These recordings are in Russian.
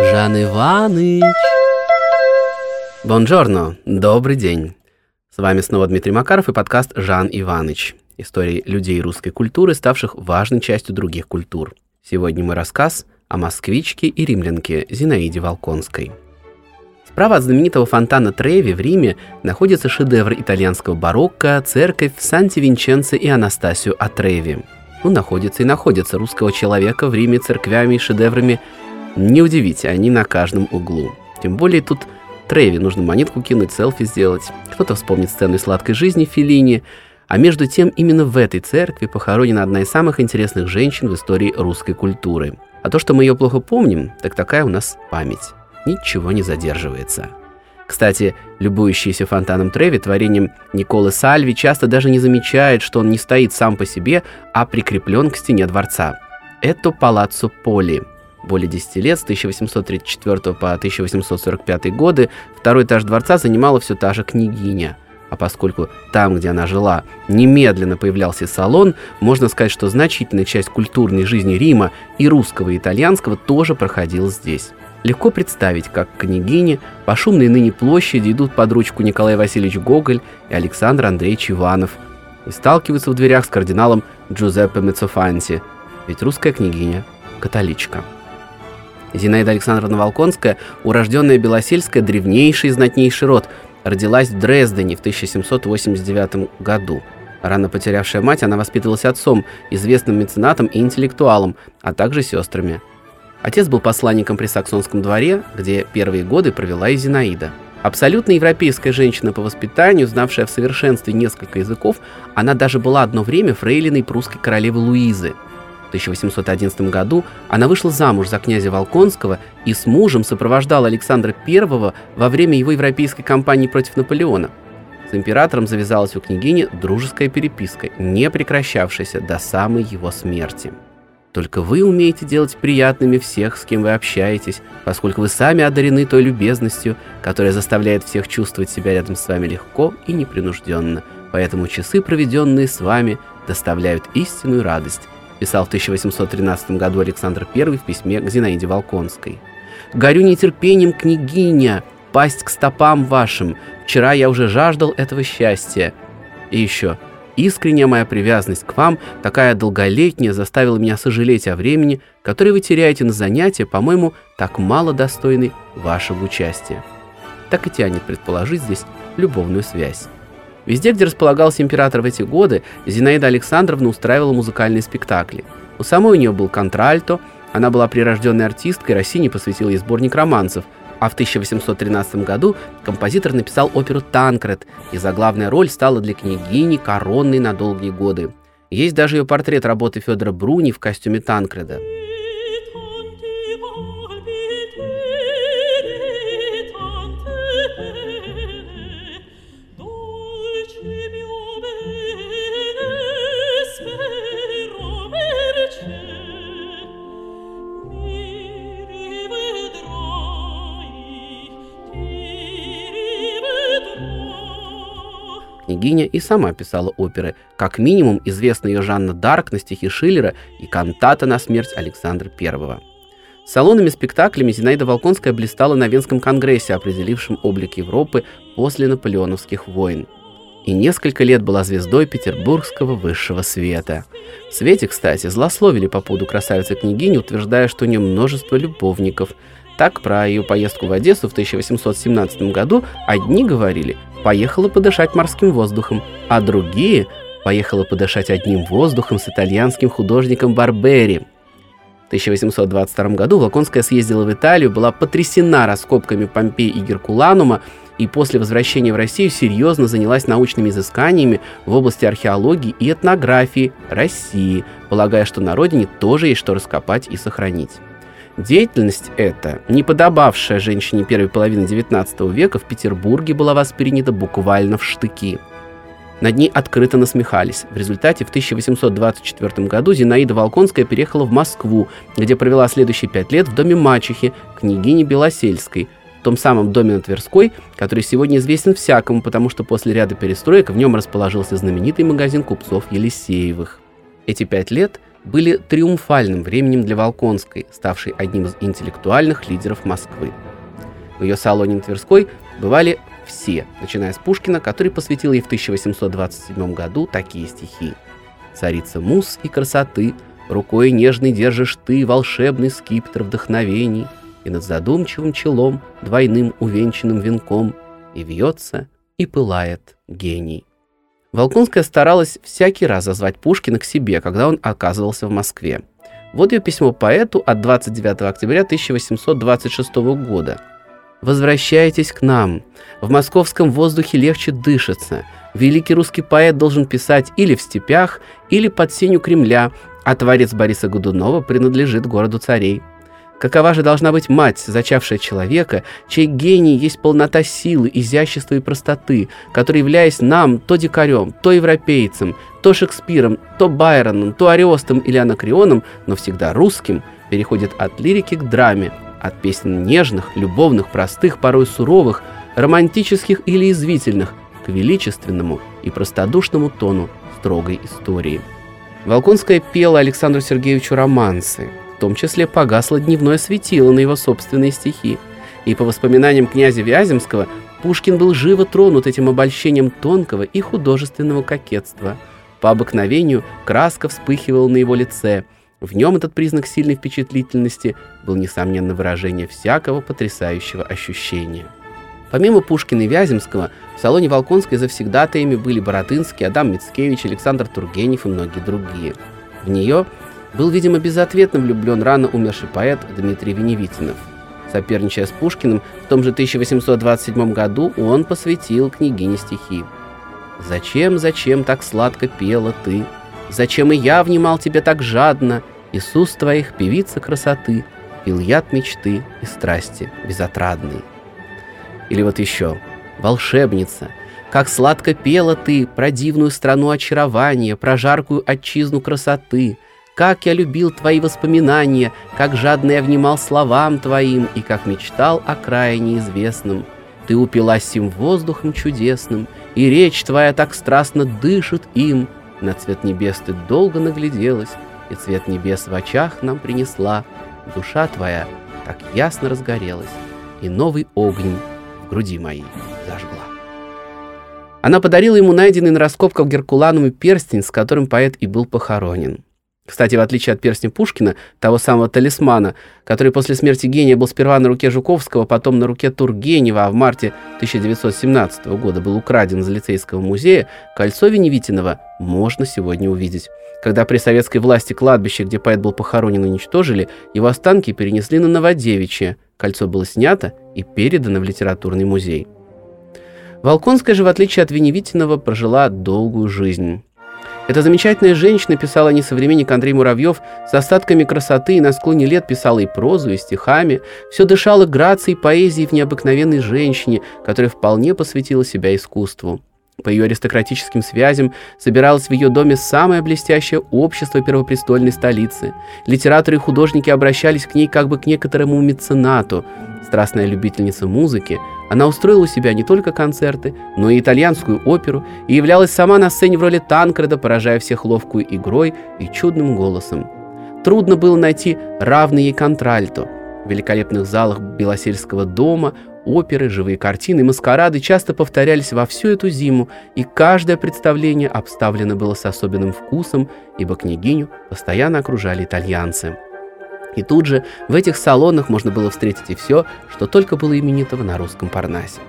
Жан Иваныч! Бонжорно, добрый день. С вами снова Дмитрий Макаров и подкаст «Жан Иваныч». Истории людей русской культуры, ставших важной частью других культур. Сегодня мой рассказ о москвичке и римлянке Зинаиде Волконской. Справа от знаменитого фонтана Треви в Риме находится шедевр итальянского барокко «Церковь Санти-Винченцо и Анастасию от Треви». Ну, находится и находится русского человека в Риме церквями и шедеврами. Не удивите, они на каждом углу. Тем более тут Треви нужно монетку кинуть, селфи сделать. Кто-то вспомнит сцену сладкой жизни Филини. А между тем, именно в этой церкви похоронена одна из самых интересных женщин в истории русской культуры. А то, что мы ее плохо помним, так такая у нас память. Ничего не задерживается. Кстати, любующийся фонтаном Треви творением Николы Сальви часто даже не замечает, что он не стоит сам по себе, а прикреплен к стене дворца. Это Палаццо Поли. Более 10 лет, с 1834 по 1845 годы, второй этаж дворца занимала все та же княгиня. А поскольку там, где она жила, немедленно появлялся салон, можно сказать, что значительная часть культурной жизни Рима и русского, и итальянского тоже проходила здесь. Легко представить, как княгини по шумной ныне площади идут под ручку Николай Васильевич Гоголь и Александр Андреевич Иванов и сталкиваются в дверях с кардиналом Джузеппе Мецофанти, ведь русская княгиня – католичка. Зинаида Александровна Волконская, урожденная Белосельская, древнейший и знатнейший род, родилась в Дрездене в 1789 году. Рано потерявшая мать, она воспитывалась отцом, известным меценатом и интеллектуалом, а также сестрами – Отец был посланником при Саксонском дворе, где первые годы провела и Зинаида. Абсолютно европейская женщина по воспитанию, знавшая в совершенстве несколько языков, она даже была одно время фрейлиной прусской королевы Луизы. В 1811 году она вышла замуж за князя Волконского и с мужем сопровождала Александра I во время его европейской кампании против Наполеона. С императором завязалась у княгини дружеская переписка, не прекращавшаяся до самой его смерти. Только вы умеете делать приятными всех, с кем вы общаетесь, поскольку вы сами одарены той любезностью, которая заставляет всех чувствовать себя рядом с вами легко и непринужденно. Поэтому часы, проведенные с вами, доставляют истинную радость, писал в 1813 году Александр I в письме к Зинаиде Волконской. «Горю нетерпением, княгиня, пасть к стопам вашим. Вчера я уже жаждал этого счастья». И еще – Искренняя моя привязанность к вам, такая долголетняя, заставила меня сожалеть о времени, которое вы теряете на занятия, по-моему, так мало достойны вашего участия. Так и тянет предположить здесь любовную связь. Везде, где располагался император в эти годы, Зинаида Александровна устраивала музыкальные спектакли. У самой у нее был контральто, она была прирожденной артисткой, Россини посвятила ей сборник романсов – а в 1813 году композитор написал оперу «Танкред», и заглавная роль стала для княгини коронной на долгие годы. Есть даже ее портрет работы Федора Бруни в костюме Танкреда. Княгиня и сама писала оперы, как минимум известна ее Жанна Дарк на стихи Шиллера и кантата на смерть Александра I. Салонами спектаклями Зинаида Волконская блистала на Венском конгрессе, определившем облик Европы после наполеоновских войн. И несколько лет была звездой петербургского высшего света. В свете, кстати, злословили по поводу красавицы-княгини, утверждая, что у нее множество любовников. Так про ее поездку в Одессу в 1817 году одни говорили, поехала подышать морским воздухом, а другие поехала подышать одним воздухом с итальянским художником Барбери. В 1822 году Волконская съездила в Италию, была потрясена раскопками Помпеи и Геркуланума, и после возвращения в Россию серьезно занялась научными изысканиями в области археологии и этнографии России, полагая, что на родине тоже есть что раскопать и сохранить. Деятельность эта, не подобавшая женщине первой половины XIX века, в Петербурге была воспринята буквально в штыки. Над ней открыто насмехались. В результате в 1824 году Зинаида Волконская переехала в Москву, где провела следующие пять лет в доме мачехи, княгини Белосельской, в том самом доме на Тверской, который сегодня известен всякому, потому что после ряда перестроек в нем расположился знаменитый магазин купцов Елисеевых. Эти пять лет были триумфальным временем для Волконской, ставшей одним из интеллектуальных лидеров Москвы. В ее салоне на Тверской бывали все, начиная с Пушкина, который посвятил ей в 1827 году такие стихи. «Царица мус и красоты, рукой нежной держишь ты волшебный скипетр вдохновений, и над задумчивым челом, двойным увенчанным венком, и вьется, и пылает гений». Волконская старалась всякий раз зазвать Пушкина к себе, когда он оказывался в Москве. Вот ее письмо поэту от 29 октября 1826 года. «Возвращайтесь к нам. В московском воздухе легче дышится. Великий русский поэт должен писать или в степях, или под сенью Кремля, а творец Бориса Годунова принадлежит городу царей. Какова же должна быть мать, зачавшая человека, чей гений есть полнота силы, изящества и простоты, который, являясь нам то дикарем, то европейцем, то Шекспиром, то Байроном, то Ариостом или Анакреоном, но всегда русским, переходит от лирики к драме, от песен нежных, любовных, простых, порой суровых, романтических или извительных, к величественному и простодушному тону строгой истории. Волконская пела Александру Сергеевичу романсы, том числе погасло дневное светило на его собственные стихи. И по воспоминаниям князя Вяземского, Пушкин был живо тронут этим обольщением тонкого и художественного кокетства. По обыкновению краска вспыхивала на его лице. В нем этот признак сильной впечатлительности был, несомненно, выражение всякого потрясающего ощущения. Помимо Пушкина и Вяземского, в салоне Волконской завсегдатаями были Боротынский, Адам Мицкевич, Александр Тургенев и многие другие. В нее был, видимо, безответно влюблен рано умерший поэт Дмитрий Веневитинов. Соперничая с Пушкиным, в том же 1827 году он посвятил княгине стихи. «Зачем, зачем так сладко пела ты? Зачем и я внимал тебе так жадно? Иисус твоих певица красоты, пил яд мечты и страсти безотрадные». Или вот еще «Волшебница, как сладко пела ты про дивную страну очарования, про жаркую отчизну красоты, как я любил твои воспоминания, как жадно я внимал словам твоим и как мечтал о крае неизвестном. Ты упилась сим воздухом чудесным, и речь твоя так страстно дышит им. На цвет небес ты долго нагляделась, и цвет небес в очах нам принесла. Душа твоя так ясно разгорелась, и новый огонь в груди моей зажгла. Она подарила ему найденный на раскопках Геркуланум перстень, с которым поэт и был похоронен. Кстати, в отличие от перстня Пушкина, того самого талисмана, который после смерти гения был сперва на руке Жуковского, потом на руке Тургенева, а в марте 1917 года был украден из лицейского музея, кольцо Веневитинова можно сегодня увидеть. Когда при советской власти кладбище, где поэт был похоронен, уничтожили, его останки перенесли на Новодевичье. Кольцо было снято и передано в литературный музей. Волконская же, в отличие от Веневитинова, прожила долгую жизнь. Эта замечательная женщина писала не современник Андрей Муравьев с остатками красоты и на склоне лет писала и прозу, и стихами. Все дышало грацией поэзией в необыкновенной женщине, которая вполне посвятила себя искусству. По ее аристократическим связям собиралось в ее доме самое блестящее общество первопрестольной столицы. Литераторы и художники обращались к ней как бы к некоторому меценату. Страстная любительница музыки, она устроила у себя не только концерты, но и итальянскую оперу и являлась сама на сцене в роли Танкреда, поражая всех ловкой игрой и чудным голосом. Трудно было найти равный ей контральто. В великолепных залах Белосельского дома Оперы, живые картины, маскарады часто повторялись во всю эту зиму, и каждое представление обставлено было с особенным вкусом, ибо княгиню постоянно окружали итальянцы. И тут же в этих салонах можно было встретить и все, что только было именитого на русском Парнасе.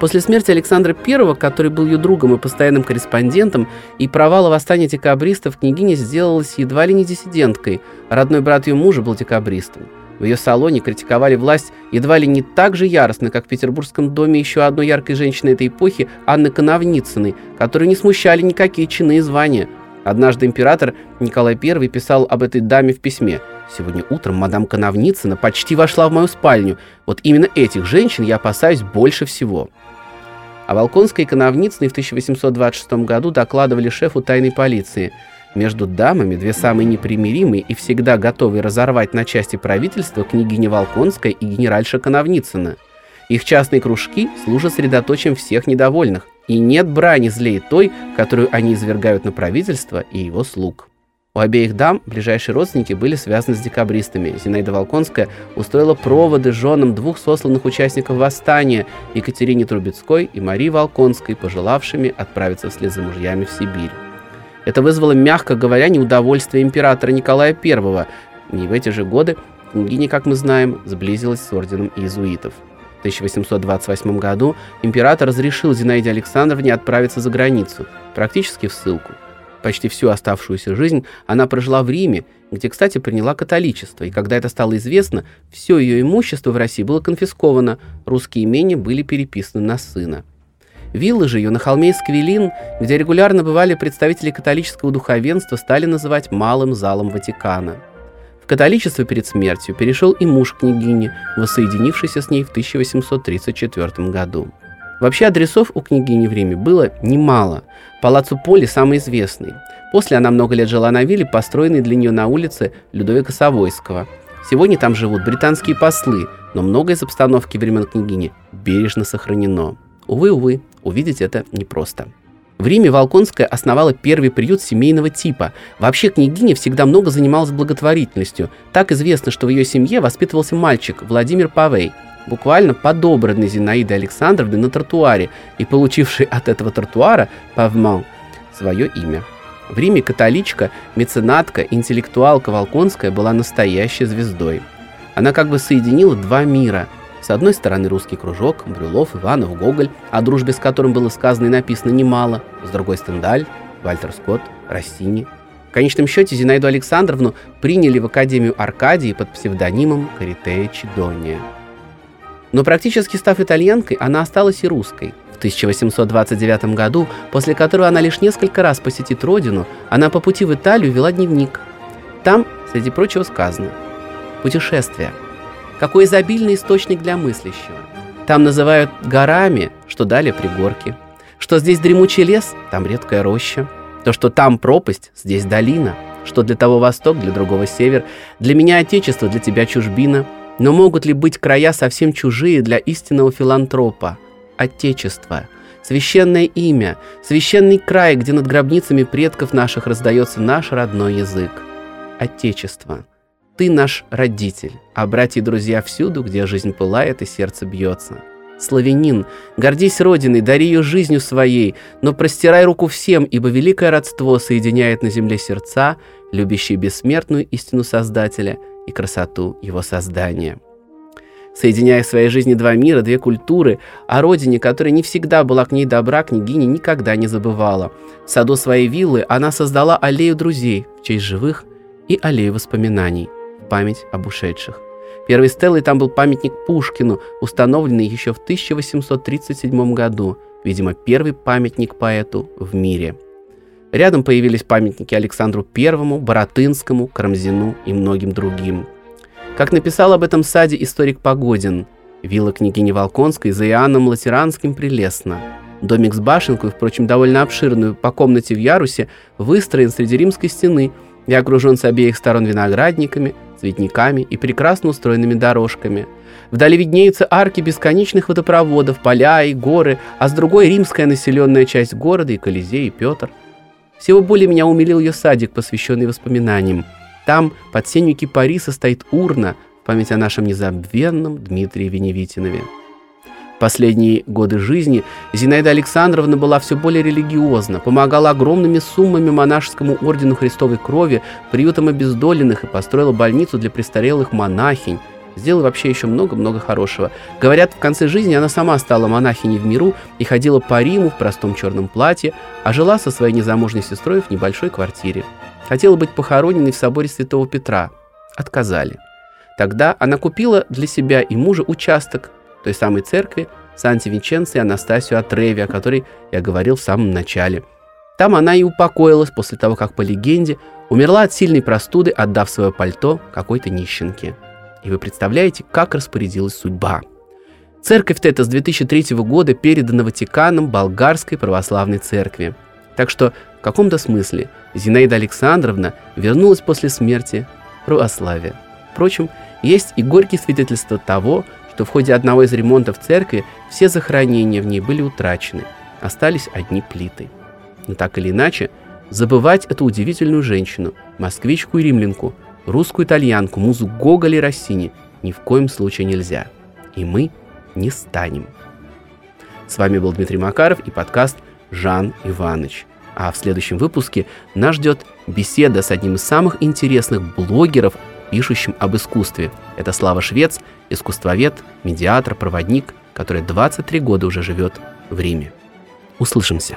После смерти Александра I, который был ее другом и постоянным корреспондентом, и провала восстания декабристов, княгиня сделалась едва ли не диссиденткой, родной брат ее мужа был декабристом. В ее салоне критиковали власть едва ли не так же яростно, как в петербургском доме еще одной яркой женщины этой эпохи Анны Коновницыной, которую не смущали никакие чины и звания. Однажды император Николай I писал об этой даме в письме. «Сегодня утром мадам Коновницына почти вошла в мою спальню. Вот именно этих женщин я опасаюсь больше всего». О Волконской и Коновницыной в 1826 году докладывали шефу тайной полиции – между дамами две самые непримиримые и всегда готовые разорвать на части правительства княгиня Волконская и генеральша Коновницына. Их частные кружки служат средоточием всех недовольных, и нет брани злее той, которую они извергают на правительство и его слуг. У обеих дам ближайшие родственники были связаны с декабристами. Зинаида Волконская устроила проводы женам двух сосланных участников восстания Екатерине Трубецкой и Марии Волконской, пожелавшими отправиться вслед за мужьями в Сибирь. Это вызвало, мягко говоря, неудовольствие императора Николая I. И в эти же годы княгиня, как мы знаем, сблизилась с орденом иезуитов. В 1828 году император разрешил Зинаиде Александровне отправиться за границу, практически в ссылку – Почти всю оставшуюся жизнь она прожила в Риме, где, кстати, приняла католичество, и когда это стало известно, все ее имущество в России было конфисковано, русские имения были переписаны на сына. Виллы же ее на холме Сквилин, где регулярно бывали представители католического духовенства, стали называть «малым залом Ватикана». Католичество перед смертью перешел и муж княгини, воссоединившийся с ней в 1834 году. Вообще адресов у княгини в Риме было немало. Палаццо Поли самый известный. После она много лет жила на вилле, построенной для нее на улице Людовика Савойского. Сегодня там живут британские послы, но многое из обстановки времен княгини бережно сохранено. Увы, увы, увидеть это непросто. В Риме Волконская основала первый приют семейного типа. Вообще княгиня всегда много занималась благотворительностью. Так известно, что в ее семье воспитывался мальчик Владимир Павей – буквально подобранный Зинаидой Александровной на тротуаре и получивший от этого тротуара, Павман, свое имя. В Риме католичка, меценатка, интеллектуалка Волконская была настоящей звездой. Она как бы соединила два мира. С одной стороны русский кружок, Брюлов, Иванов, Гоголь, о дружбе с которым было сказано и написано немало. С другой Стендаль, Вальтер Скотт, Россини. В конечном счете Зинаиду Александровну приняли в Академию Аркадии под псевдонимом Каритея Чидония. Но практически став итальянкой, она осталась и русской. В 1829 году, после которого она лишь несколько раз посетит родину, она по пути в Италию вела дневник. Там, среди прочего, сказано «Путешествие. Какой изобильный источник для мыслящего. Там называют горами, что дали пригорки. Что здесь дремучий лес, там редкая роща. То, что там пропасть, здесь долина. Что для того восток, для другого север. Для меня отечество, для тебя чужбина – но могут ли быть края совсем чужие для истинного филантропа? Отечество. Священное имя, священный край, где над гробницами предков наших раздается наш родной язык. Отечество. Ты наш родитель, а братья и друзья всюду, где жизнь пылает и сердце бьется. Славянин, гордись Родиной, дари ее жизнью своей, но простирай руку всем, ибо великое родство соединяет на земле сердца, любящие бессмертную истину Создателя – и красоту его создания. Соединяя в своей жизни два мира, две культуры, о родине, которая не всегда была к ней добра, княгиня никогда не забывала. В саду своей виллы она создала аллею друзей в честь живых и аллею воспоминаний память об ушедших. Первой стеллой там был памятник Пушкину, установленный еще в 1837 году, видимо, первый памятник поэту в мире – Рядом появились памятники Александру Первому, Боротынскому, Карамзину и многим другим. Как написал об этом саде историк Погодин, вилла княгини Волконской за Иоанном Латеранским прелестно. Домик с башенкой, впрочем, довольно обширную, по комнате в ярусе, выстроен среди римской стены и окружен с обеих сторон виноградниками, цветниками и прекрасно устроенными дорожками. Вдали виднеются арки бесконечных водопроводов, поля и горы, а с другой римская населенная часть города и Колизей, и Петр – всего более меня умилил ее садик, посвященный воспоминаниям. Там, под сенью кипариса, стоит урна в память о нашем незабвенном Дмитрии Веневитинове. Последние годы жизни Зинаида Александровна была все более религиозна, помогала огромными суммами монашескому ордену Христовой Крови, приютам обездоленных и построила больницу для престарелых монахинь, Сделала вообще еще много-много хорошего. Говорят, в конце жизни она сама стала монахиней в миру и ходила по Риму в простом черном платье, а жила со своей незамужней сестрой в небольшой квартире. Хотела быть похороненной в соборе Святого Петра. Отказали. Тогда она купила для себя и мужа участок той самой церкви Санти-Винченцо и Анастасию Атреви, о которой я говорил в самом начале. Там она и упокоилась после того, как, по легенде, умерла от сильной простуды, отдав свое пальто какой-то нищенке. И вы представляете, как распорядилась судьба. Церковь-то эта с 2003 года передана Ватиканом Болгарской православной церкви. Так что в каком-то смысле Зинаида Александровна вернулась после смерти в православие. Впрочем, есть и горькие свидетельства того, что в ходе одного из ремонтов церкви все захоронения в ней были утрачены, остались одни плиты. Но так или иначе, Забывать эту удивительную женщину, москвичку и римлянку, русскую итальянку, музу Гоголя и Россини ни в коем случае нельзя. И мы не станем. С вами был Дмитрий Макаров и подкаст «Жан Иваныч». А в следующем выпуске нас ждет беседа с одним из самых интересных блогеров, пишущим об искусстве. Это Слава Швец, искусствовед, медиатор, проводник, который 23 года уже живет в Риме. Услышимся.